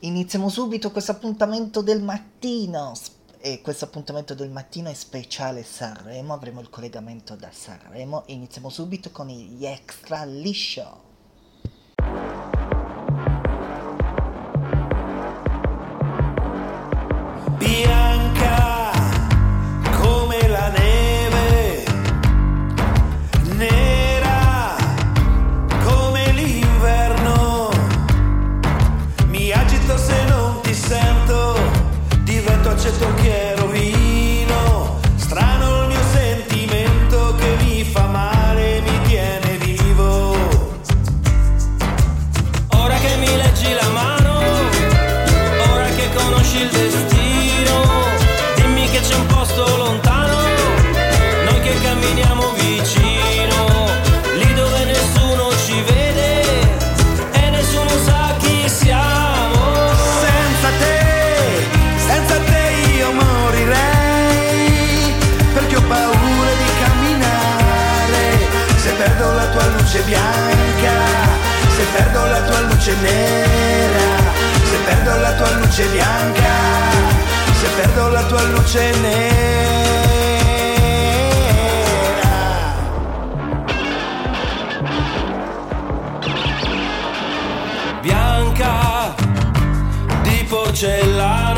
Iniziamo subito questo appuntamento del mattino. E questo appuntamento del mattino è speciale Sanremo. Avremo il collegamento da Sanremo. Iniziamo subito con gli extra liscio. Luce nera, se perdo la tua luce bianca, se perdo la tua luce nera. Bianca di porcellana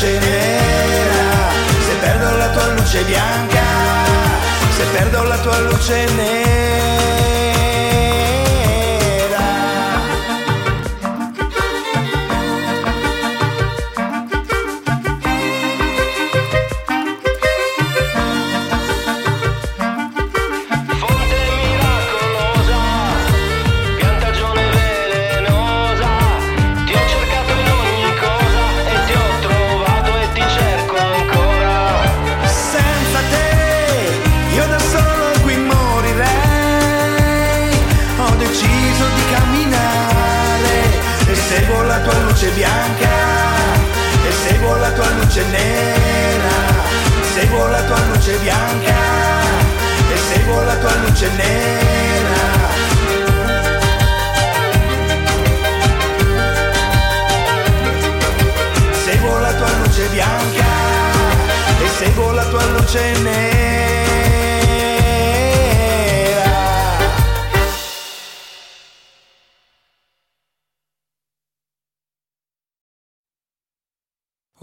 luce nera, se perdo la tua luce bianca, se perdo la tua luce nera.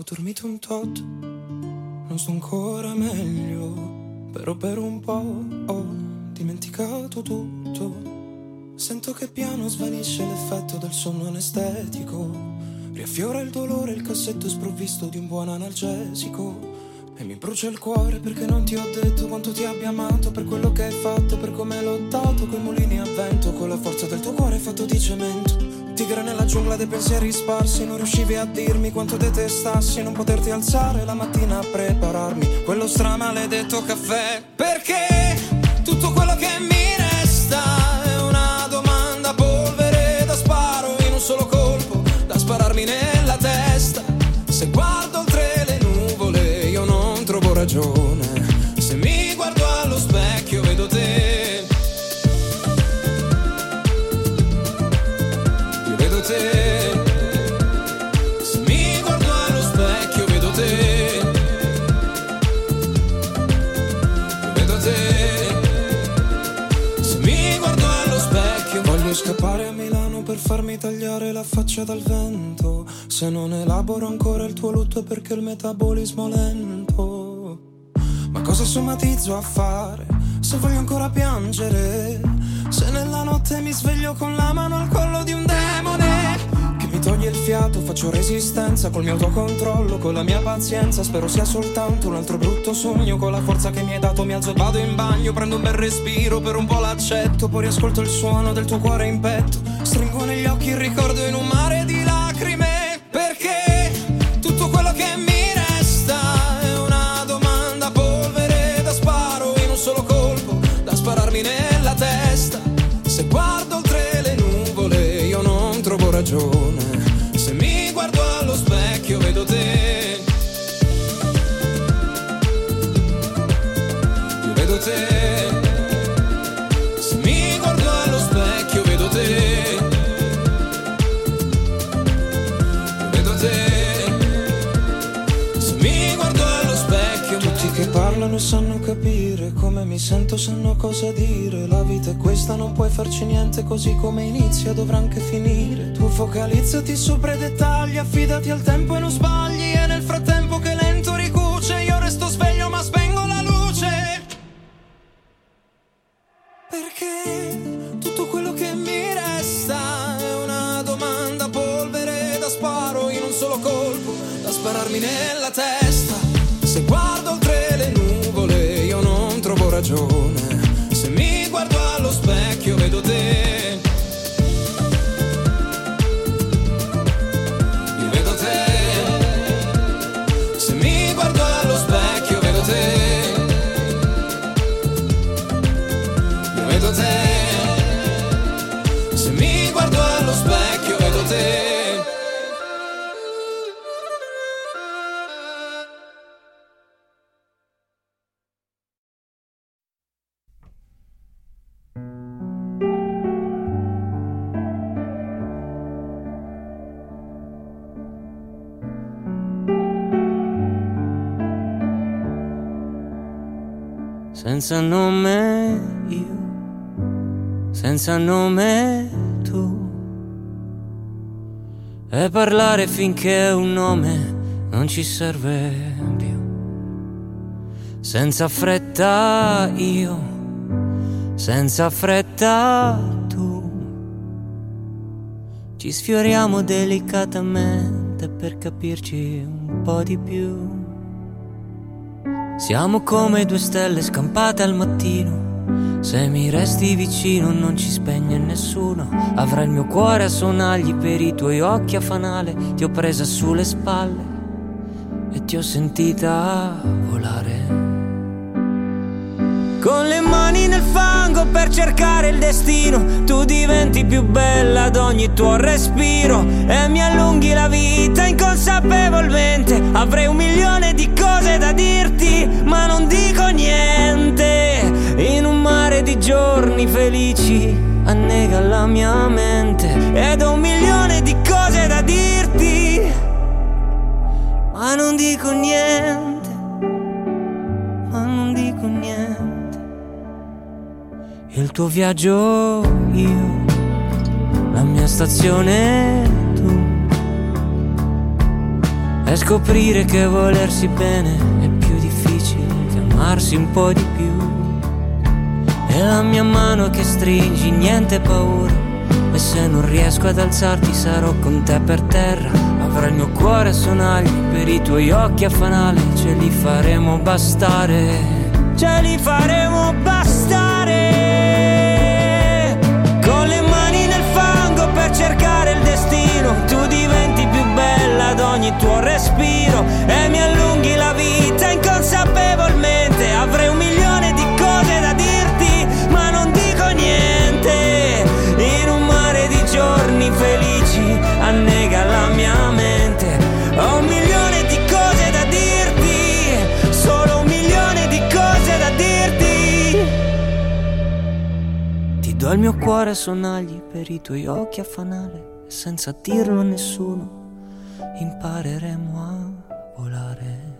Dormito un tot, non sto ancora meglio, però per un po' ho dimenticato tutto. Sento che piano svanisce l'effetto del sonno anestetico, riaffiora il dolore il cassetto sprovvisto di un buon analgesico. E mi brucia il cuore perché non ti ho detto quanto ti abbia amato Per quello che hai fatto, per come hai lottato Coi mulini a vento, con la forza del tuo cuore fatto di cemento Tigre nella giungla dei pensieri sparsi Non riuscivi a dirmi quanto detestassi Non poterti alzare la mattina a prepararmi Quello stramaledetto caffè. Perché tutto quello che mi per farmi tagliare la faccia dal vento. Se non elaboro ancora il tuo lutto è perché il metabolismo è lento. Ma cosa somatizzo a fare? se voglio ancora piangere, se nella notte mi sveglio con la mano al collo di un demone che mi toglie il fiato, faccio resistenza col mio autocontrollo, con la mia pazienza, spero sia soltanto un altro brutto sogno, con la forza che mi hai dato mi alzo e vado in bagno, prendo un bel respiro, per un po' l'accetto, poi riascolto il suono del tuo cuore in petto, stringo negli occhi il ricordo in un mare e sanno capire come mi sento sanno cosa dire. La vita è questa non puoi farci niente così come inizia dovrà anche finire. Tu focalizzati sopra i dettagli affidati al tempo e non sbagli Senza nome io, senza nome tu. E parlare finché un nome non ci serve più. Senza fretta io, senza fretta tu. Ci sfioriamo delicatamente per capirci un po' di più. Siamo come due stelle scampate al mattino. Se mi resti vicino non ci spegne nessuno. Avrai il mio cuore a sonagli per i tuoi occhi a fanale. Ti ho presa sulle spalle e ti ho sentita volare. Con le mani nel fango per cercare il destino, tu diventi più bella ad ogni tuo respiro e mi allunghi la vita inconsapevolmente. Avrei un milione di cose da dirti, ma non dico niente. In un mare di giorni felici annega la mia mente ed ho un milione di cose da dirti, ma non dico niente, Il tuo viaggio io, la mia stazione tu. E scoprire che volersi bene è più difficile che amarsi un po' di più. E la mia mano che stringi, niente paura. E se non riesco ad alzarti sarò con te per terra. Avrò il mio cuore a sonagli per i tuoi occhi a fanale. Ce li faremo bastare, ce li faremo bastare. Con le mani nel fango per cercare il destino. Tu diventi più bella ad ogni tuo respiro. E mi allunghi la vita Il mio cuore a sonagli per i tuoi occhi a fanale. Senza dirlo a nessuno impareremo a volare.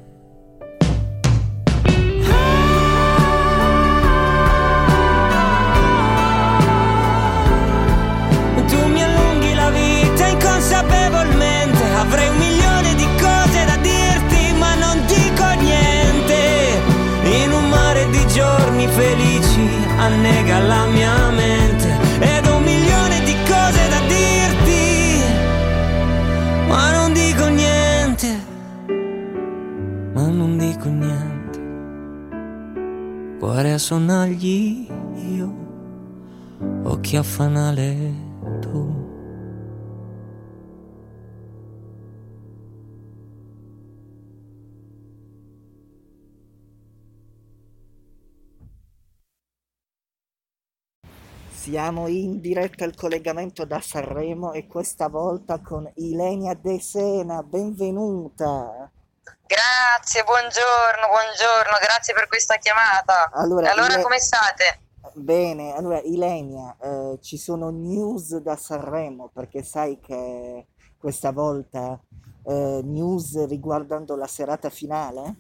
Tu mi allunghi la vita inconsapevolmente. Avrei un milione di cose da dirti, ma non dico niente. In un mare di giorni felici annega la mia sonagli io, occhi a fanale tu. Siamo in diretta al collegamento da Sanremo e questa volta con Ilenia De Sena, benvenuta. Grazie, buongiorno, buongiorno, grazie per questa chiamata. Allora, Allora, Ile- come state? Bene, allora Ilenia, eh, ci sono news da Sanremo perché sai che questa volta eh, news riguardando la serata finale?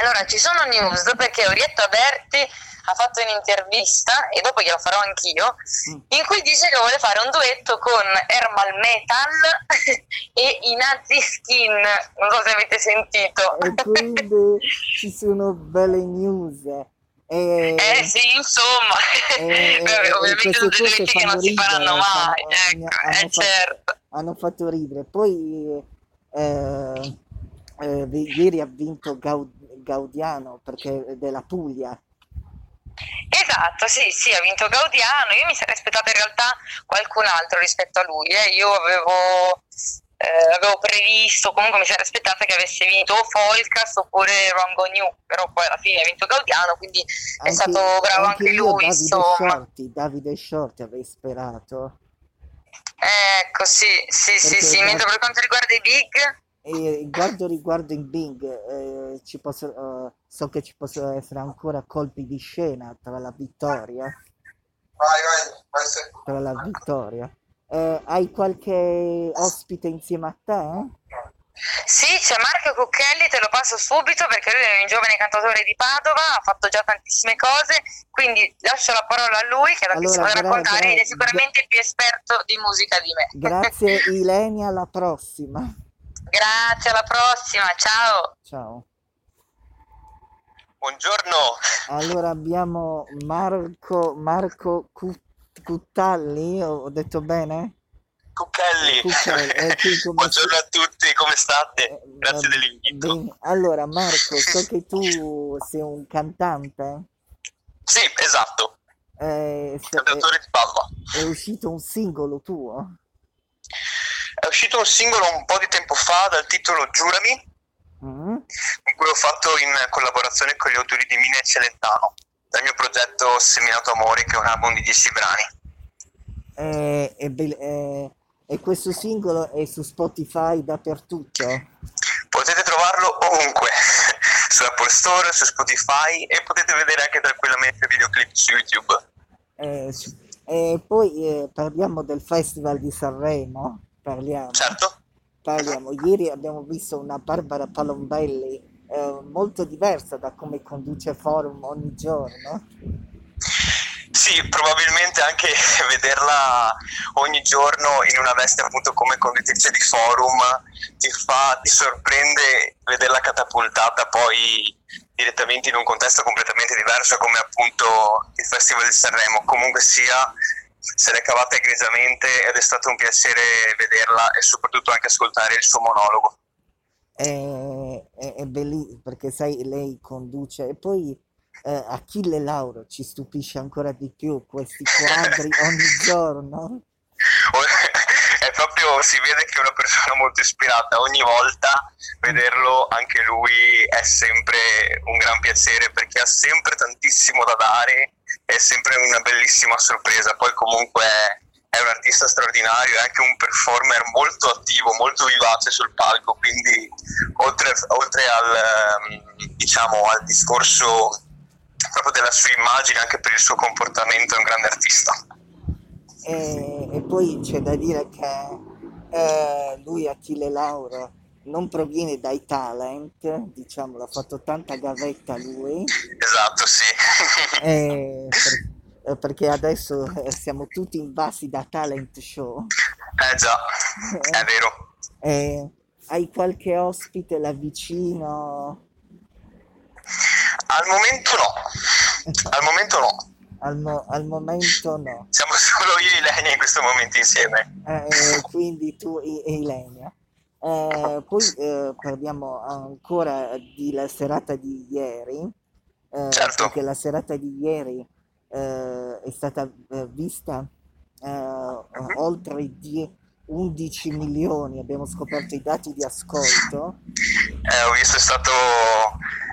Allora, ci sono news perché Orietta Berti ha fatto un'intervista, e dopo glielo farò anch'io, Mm. in cui dice che vuole fare un duetto con Ermal Metal e i Nazi Skin. Non so se avete sentito. E quindi ci sono belle news. E, Eh sì, insomma, e- e ovviamente sono cose duetti che non si ridere, faranno mai, fanno- ecco, hanno eh fatto- certo. hanno fatto ridere. Poi eh, eh, ieri ha vinto Gau- Gaudiano perché della Puglia. Esatto, sì, sì, ha vinto Gaudiano. Io mi sarei aspettata in realtà qualcun altro rispetto a lui. eh. Io avevo, eh, avevo previsto, comunque mi sarei aspettata che avesse vinto o Folcas oppure Rongo New, però poi alla fine ha vinto Gaudiano, quindi è stato bravo anche io, lui, Davide insomma. Shorty, Davide Shorty avrei sperato. Ecco, sì, sì, sì, Perché sì. da- Mentre per quanto riguarda i big, E guardo riguardo in Bing, eh, ci posso- eh, so che ci possono essere ancora colpi di scena tra la vittoria. Vai, vai, vai se- Tra la vittoria. Eh, hai qualche ospite insieme a te? Sì, c'è Marco Cucchelli, te lo passo subito perché lui è un giovane cantautore di Padova, ha fatto già tantissime cose, quindi lascio la parola a lui che Allora, tantissimo gra- raccontare ed gra- è sicuramente più esperto di musica di me. Grazie Ilenia, alla prossima. Grazie, alla prossima, ciao. Ciao. Buongiorno, Allora abbiamo Marco, Marco Cut- Cuttalli, ho detto bene? Cucchelli. Cucchelli, eh, qui come Buongiorno a tutti, come state? Eh, Grazie va dell'invito. bene. Allora Marco, so che tu sei un cantante, Sì, esatto, eh, cantatore di Padova. è, è uscito un singolo tuo? È uscito un singolo un po' di tempo fa dal titolo Giurami, Mm? in cui ho fatto in collaborazione con gli autori di Mina e Celentano, dal mio progetto Seminato Amore, che è un album di 10 brani. Eh, è bel- eh, e questo singolo è su Spotify dappertutto? Potete trovarlo ovunque, su Apple Store, su Spotify e potete vedere anche tranquillamente videoclip su YouTube. Eh, e poi eh, parliamo del Festival di Sanremo, parliamo. Certo? Parliamo. Ieri abbiamo visto una Barbara Palombelli eh, molto diversa da come conduce forum ogni giorno. Sì, probabilmente anche vederla ogni giorno in una veste appunto come conduttrice di forum ti fa, ti sorprende vederla catapultata poi direttamente in un contesto completamente diverso come appunto il Festival di Sanremo. Comunque sia, se l'è cavata egregiamente ed è stato un piacere vederla e soprattutto anche ascoltare il suo monologo. È, è, è bellissimo perché sai, lei conduce e poi eh, Achille Lauro ci stupisce ancora di più questi quadri ogni giorno. è proprio si vede che è una persona molto ispirata ogni volta vederlo anche lui è sempre un gran piacere perché ha sempre tantissimo da dare è sempre una bellissima sorpresa. Poi comunque è un artista straordinario è anche un performer molto attivo molto vivace sul palco quindi oltre, oltre al ehm, diciamo al discorso proprio della sua immagine anche per il suo comportamento è un grande artista. E, e poi c'è da dire che eh, lui, Achille Lauro, non proviene dai talent, diciamo, ha fatto tanta gavetta lui, esatto sì eh, per- eh, perché adesso eh, siamo tutti invasi da talent show. Eh già, è vero. Eh, hai qualche ospite là vicino? Al momento no. Al momento no. Al, mo- al momento no. Siamo solo io e Ilenia in questo momento insieme. Eh, quindi tu e, e Ilenia. Eh, poi eh, parliamo ancora della serata di ieri, eh, Certo. perché la serata di ieri eh, è stata eh, vista eh, oltre di 11 milioni, abbiamo scoperto i dati di ascolto. Eh, ho visto, è stato,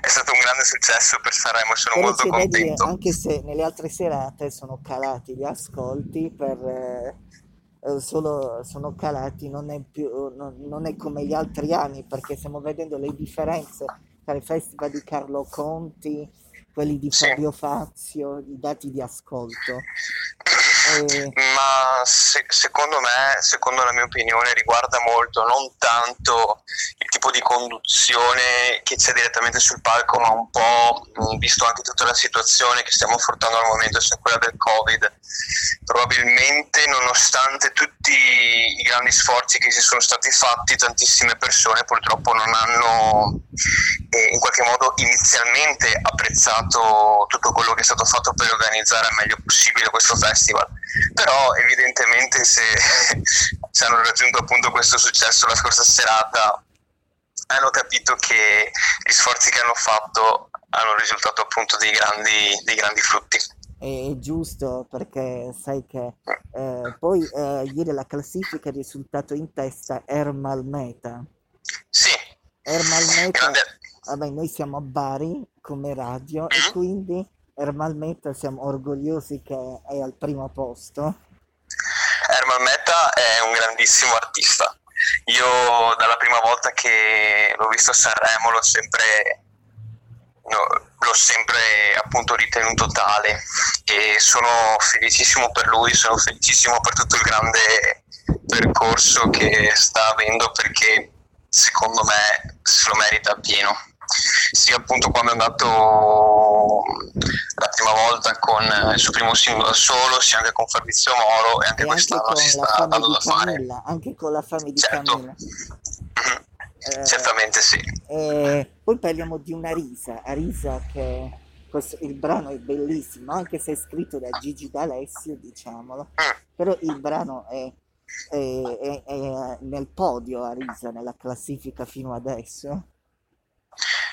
è stato un grande successo per Sanremo, sono Però molto contento. anche se nelle altre serate sono calati gli ascolti, per, eh, eh, solo, sono calati, non è, più, non, non è come gli altri anni, perché stiamo vedendo le differenze tra i festival di Carlo Conti, quelli di. Fabio Fazio, i dati di ascolto. Eh, Ma se- secondo me, secondo la mia opinione, riguarda molto non tanto il tipo di conduzione che c'è direttamente sul palco, ma un po', mh, visto anche tutta la situazione che stiamo affrontando al momento, cioè quella del Covid, probabilmente nonostante tutti i grandi sforzi che si sono stati fatti, tantissime persone purtroppo non hanno eh, in qualche modo inizialmente apprezzato tutto quello che è stato fatto per organizzare al meglio possibile questo festival. Però evidentemente se, se hanno raggiunto appunto questo successo la scorsa serata hanno capito che gli sforzi che hanno fatto hanno risultato appunto dei grandi, dei grandi frutti. è giusto perché sai che eh, poi eh, ieri la classifica è risultato in testa Ermal Meta. Sì, Ermal Meta, grande, vabbè, noi siamo a Bari come radio e Mhm. quindi Ermal Meta siamo orgogliosi che è al primo posto. Herman Meta è un grandissimo artista. Io dalla prima volta che l'ho visto a Sanremo l'ho sempre, no, l'ho sempre appunto ritenuto tale e sono felicissimo per lui, sono felicissimo per tutto il grande percorso che sta avendo perché secondo me se lo merita appieno. Sia appunto quando è andato la prima volta con il suo primo singolo da solo, sia anche con Fabrizio Moro e anche E anche quest'anno con si sta dando da fare. Camilla, anche con la fame di Certo. Camilla. Mhm. Eh, Certamente sì. E poi parliamo di una Risa, Arisa che questo- il brano è bellissimo, anche se è scritto da Gigi D'Alessio, diciamolo, Mm. però il brano è, è- è- è nel podio Arisa, nella classifica fino adesso.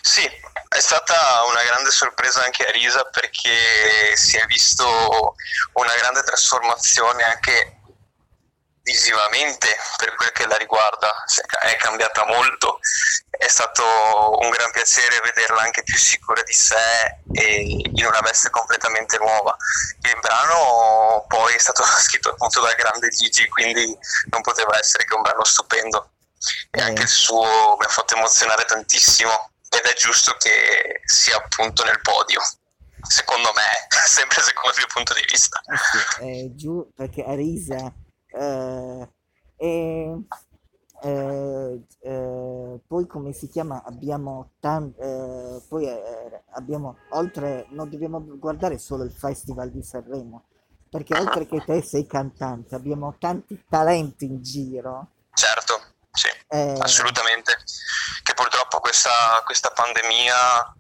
Sì, è stata una grande sorpresa anche a Risa perché si è visto una grande trasformazione anche visivamente per quel che la riguarda, è- cambiata molto, è stato un gran piacere vederla anche più sicura di sé e in una veste completamente nuova. Il brano poi è stato scritto appunto dal grande Gigi, quindi non poteva essere che un brano stupendo e Eh. anche il suo mi ha fatto emozionare tantissimo ed è giusto che sia appunto nel podio. Secondo me sempre secondo il mio punto di vista. Eh giù perché Arisa eh, è, eh, eh, poi come si chiama? Abbiamo tanti poi eh, abbiamo oltre non dobbiamo guardare solo il festival di Sanremo perché oltre che te sei cantante abbiamo tanti talenti in giro. Certo sì eh, assolutamente che purtroppo questa, questa pandemia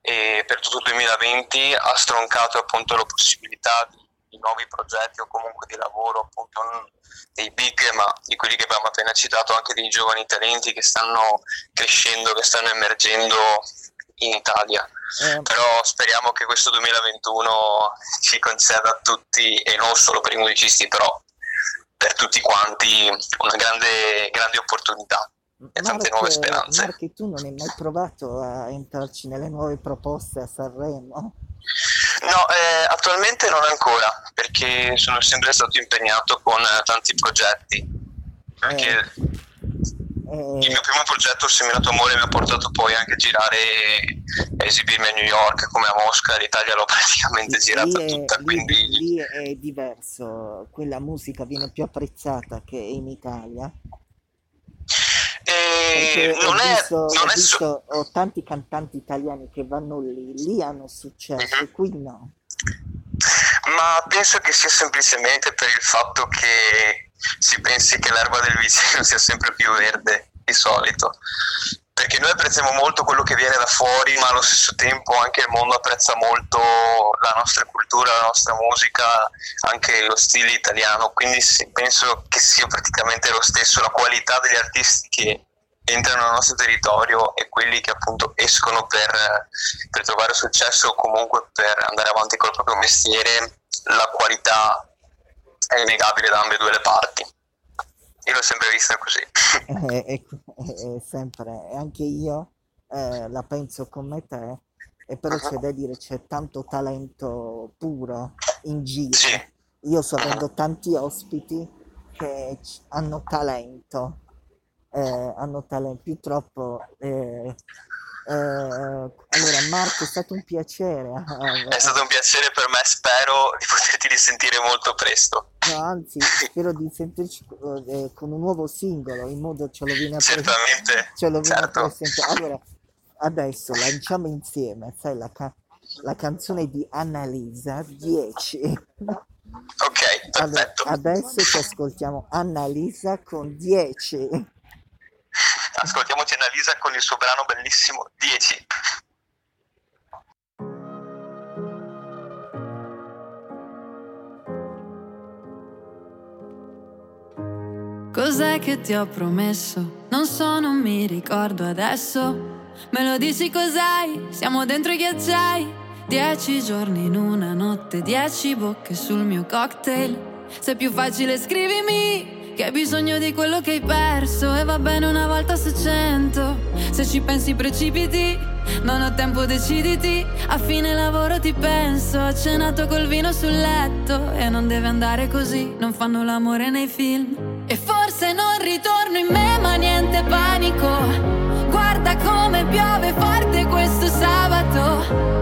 eh, per tutto il 2020 ha stroncato appunto la possibilità di, di nuovi progetti o comunque di lavoro appunto non dei big ma di quelli che abbiamo appena citato anche dei giovani talenti che stanno crescendo che stanno emergendo in Italia. Eh, però speriamo che questo 2021 ci conceda a tutti e non solo per i musicisti però per tutti quanti una grande, grande opportunità e tante nuove speranze. Marchi, tu non hai mai provato a entrarci nelle nuove proposte a Sanremo? No, eh, attualmente non ancora, perché sono sempre stato impegnato con eh, tanti progetti. Anche Eh, il mio primo progetto, Seminato Amore, mi ha portato poi anche a girare a esibirmi a New York come a Mosca, l'Italia l'ho praticamente girata è, tutta, lì- quindi lì è diverso, quella musica viene più apprezzata che in Italia. Eh, non ho è, visto, non ho, è so- visto- ho tanti cantanti italiani che vanno lì, lì hanno successo, Mhm. qui no. ma penso che sia semplicemente per il fatto che si pensi che l'erba del vicino sia sempre più verde di solito perché noi apprezziamo molto quello che viene da fuori, ma allo stesso tempo anche il mondo apprezza molto la nostra cultura, la nostra musica, anche lo stile italiano, quindi sì, penso che sia praticamente lo stesso, la qualità degli artisti che entrano nel nostro territorio e quelli che appunto escono per, per trovare successo o comunque per andare avanti col proprio mestiere, la qualità è innegabile da ambedue le parti. Io l'ho sempre vista così. è, è, è sempre, e anche io eh, la penso come te, e però c'è da dire c'è tanto talento puro in giro. Sì. Io sto avendo tanti ospiti che hanno talento, eh, hanno talento, purtroppo. eh, eh, allora Marco è stato un piacere. È stato un piacere per me, spero di poterti risentire molto presto. No, anzi, spero di sentirci eh, con un nuovo singolo, in modo ce lo viene a Certamente, ce lo certo. presentare. Allora, adesso lanciamo insieme, sai, la, ca- la canzone di Annalisa 10. Ok, Allora, perfetto. adesso ci ascoltiamo Annalisa con 10. Ascoltiamoci Annalisa con il suo brano bellissimo 10. Cos'è che ti ho promesso? Non so, non mi ricordo adesso. Me lo dici cos'hai? Siamo dentro i ghiacciai. Dieci giorni in una notte, dieci bocche sul mio cocktail. Se è più facile scrivimi che hai bisogno di quello che hai perso e va bene una volta su cento. Se ci pensi precipiti, non ho tempo deciditi. A fine lavoro ti penso, ho cenato col vino sul letto e non deve andare così, non fanno l'amore nei film. E forse non ritorno in me, ma niente panico. Guarda come piove forte questo sabato.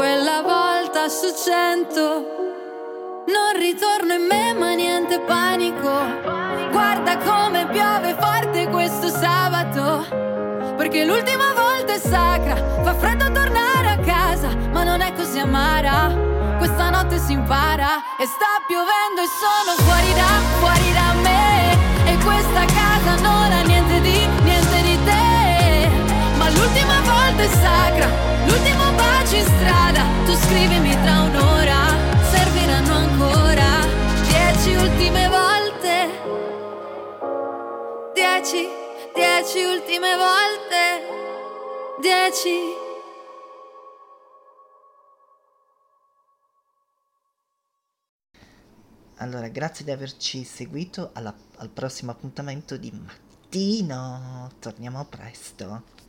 quella volta su cento. Non ritorno in me ma niente panico, guarda come piove forte questo sabato, perché l'ultima volta è sacra, fa freddo tornare a casa, ma non è così amara. Questa notte si impara e sta piovendo e sono fuori da, fuori da bacio in strada. Tu scrivimi tra un'ora, serviranno ancora dieci ultime volte. Dieci, dieci ultime volte. Dieci. Allora, grazie di averci seguito alla- al prossimo appuntamento di mattino. Torniamo presto.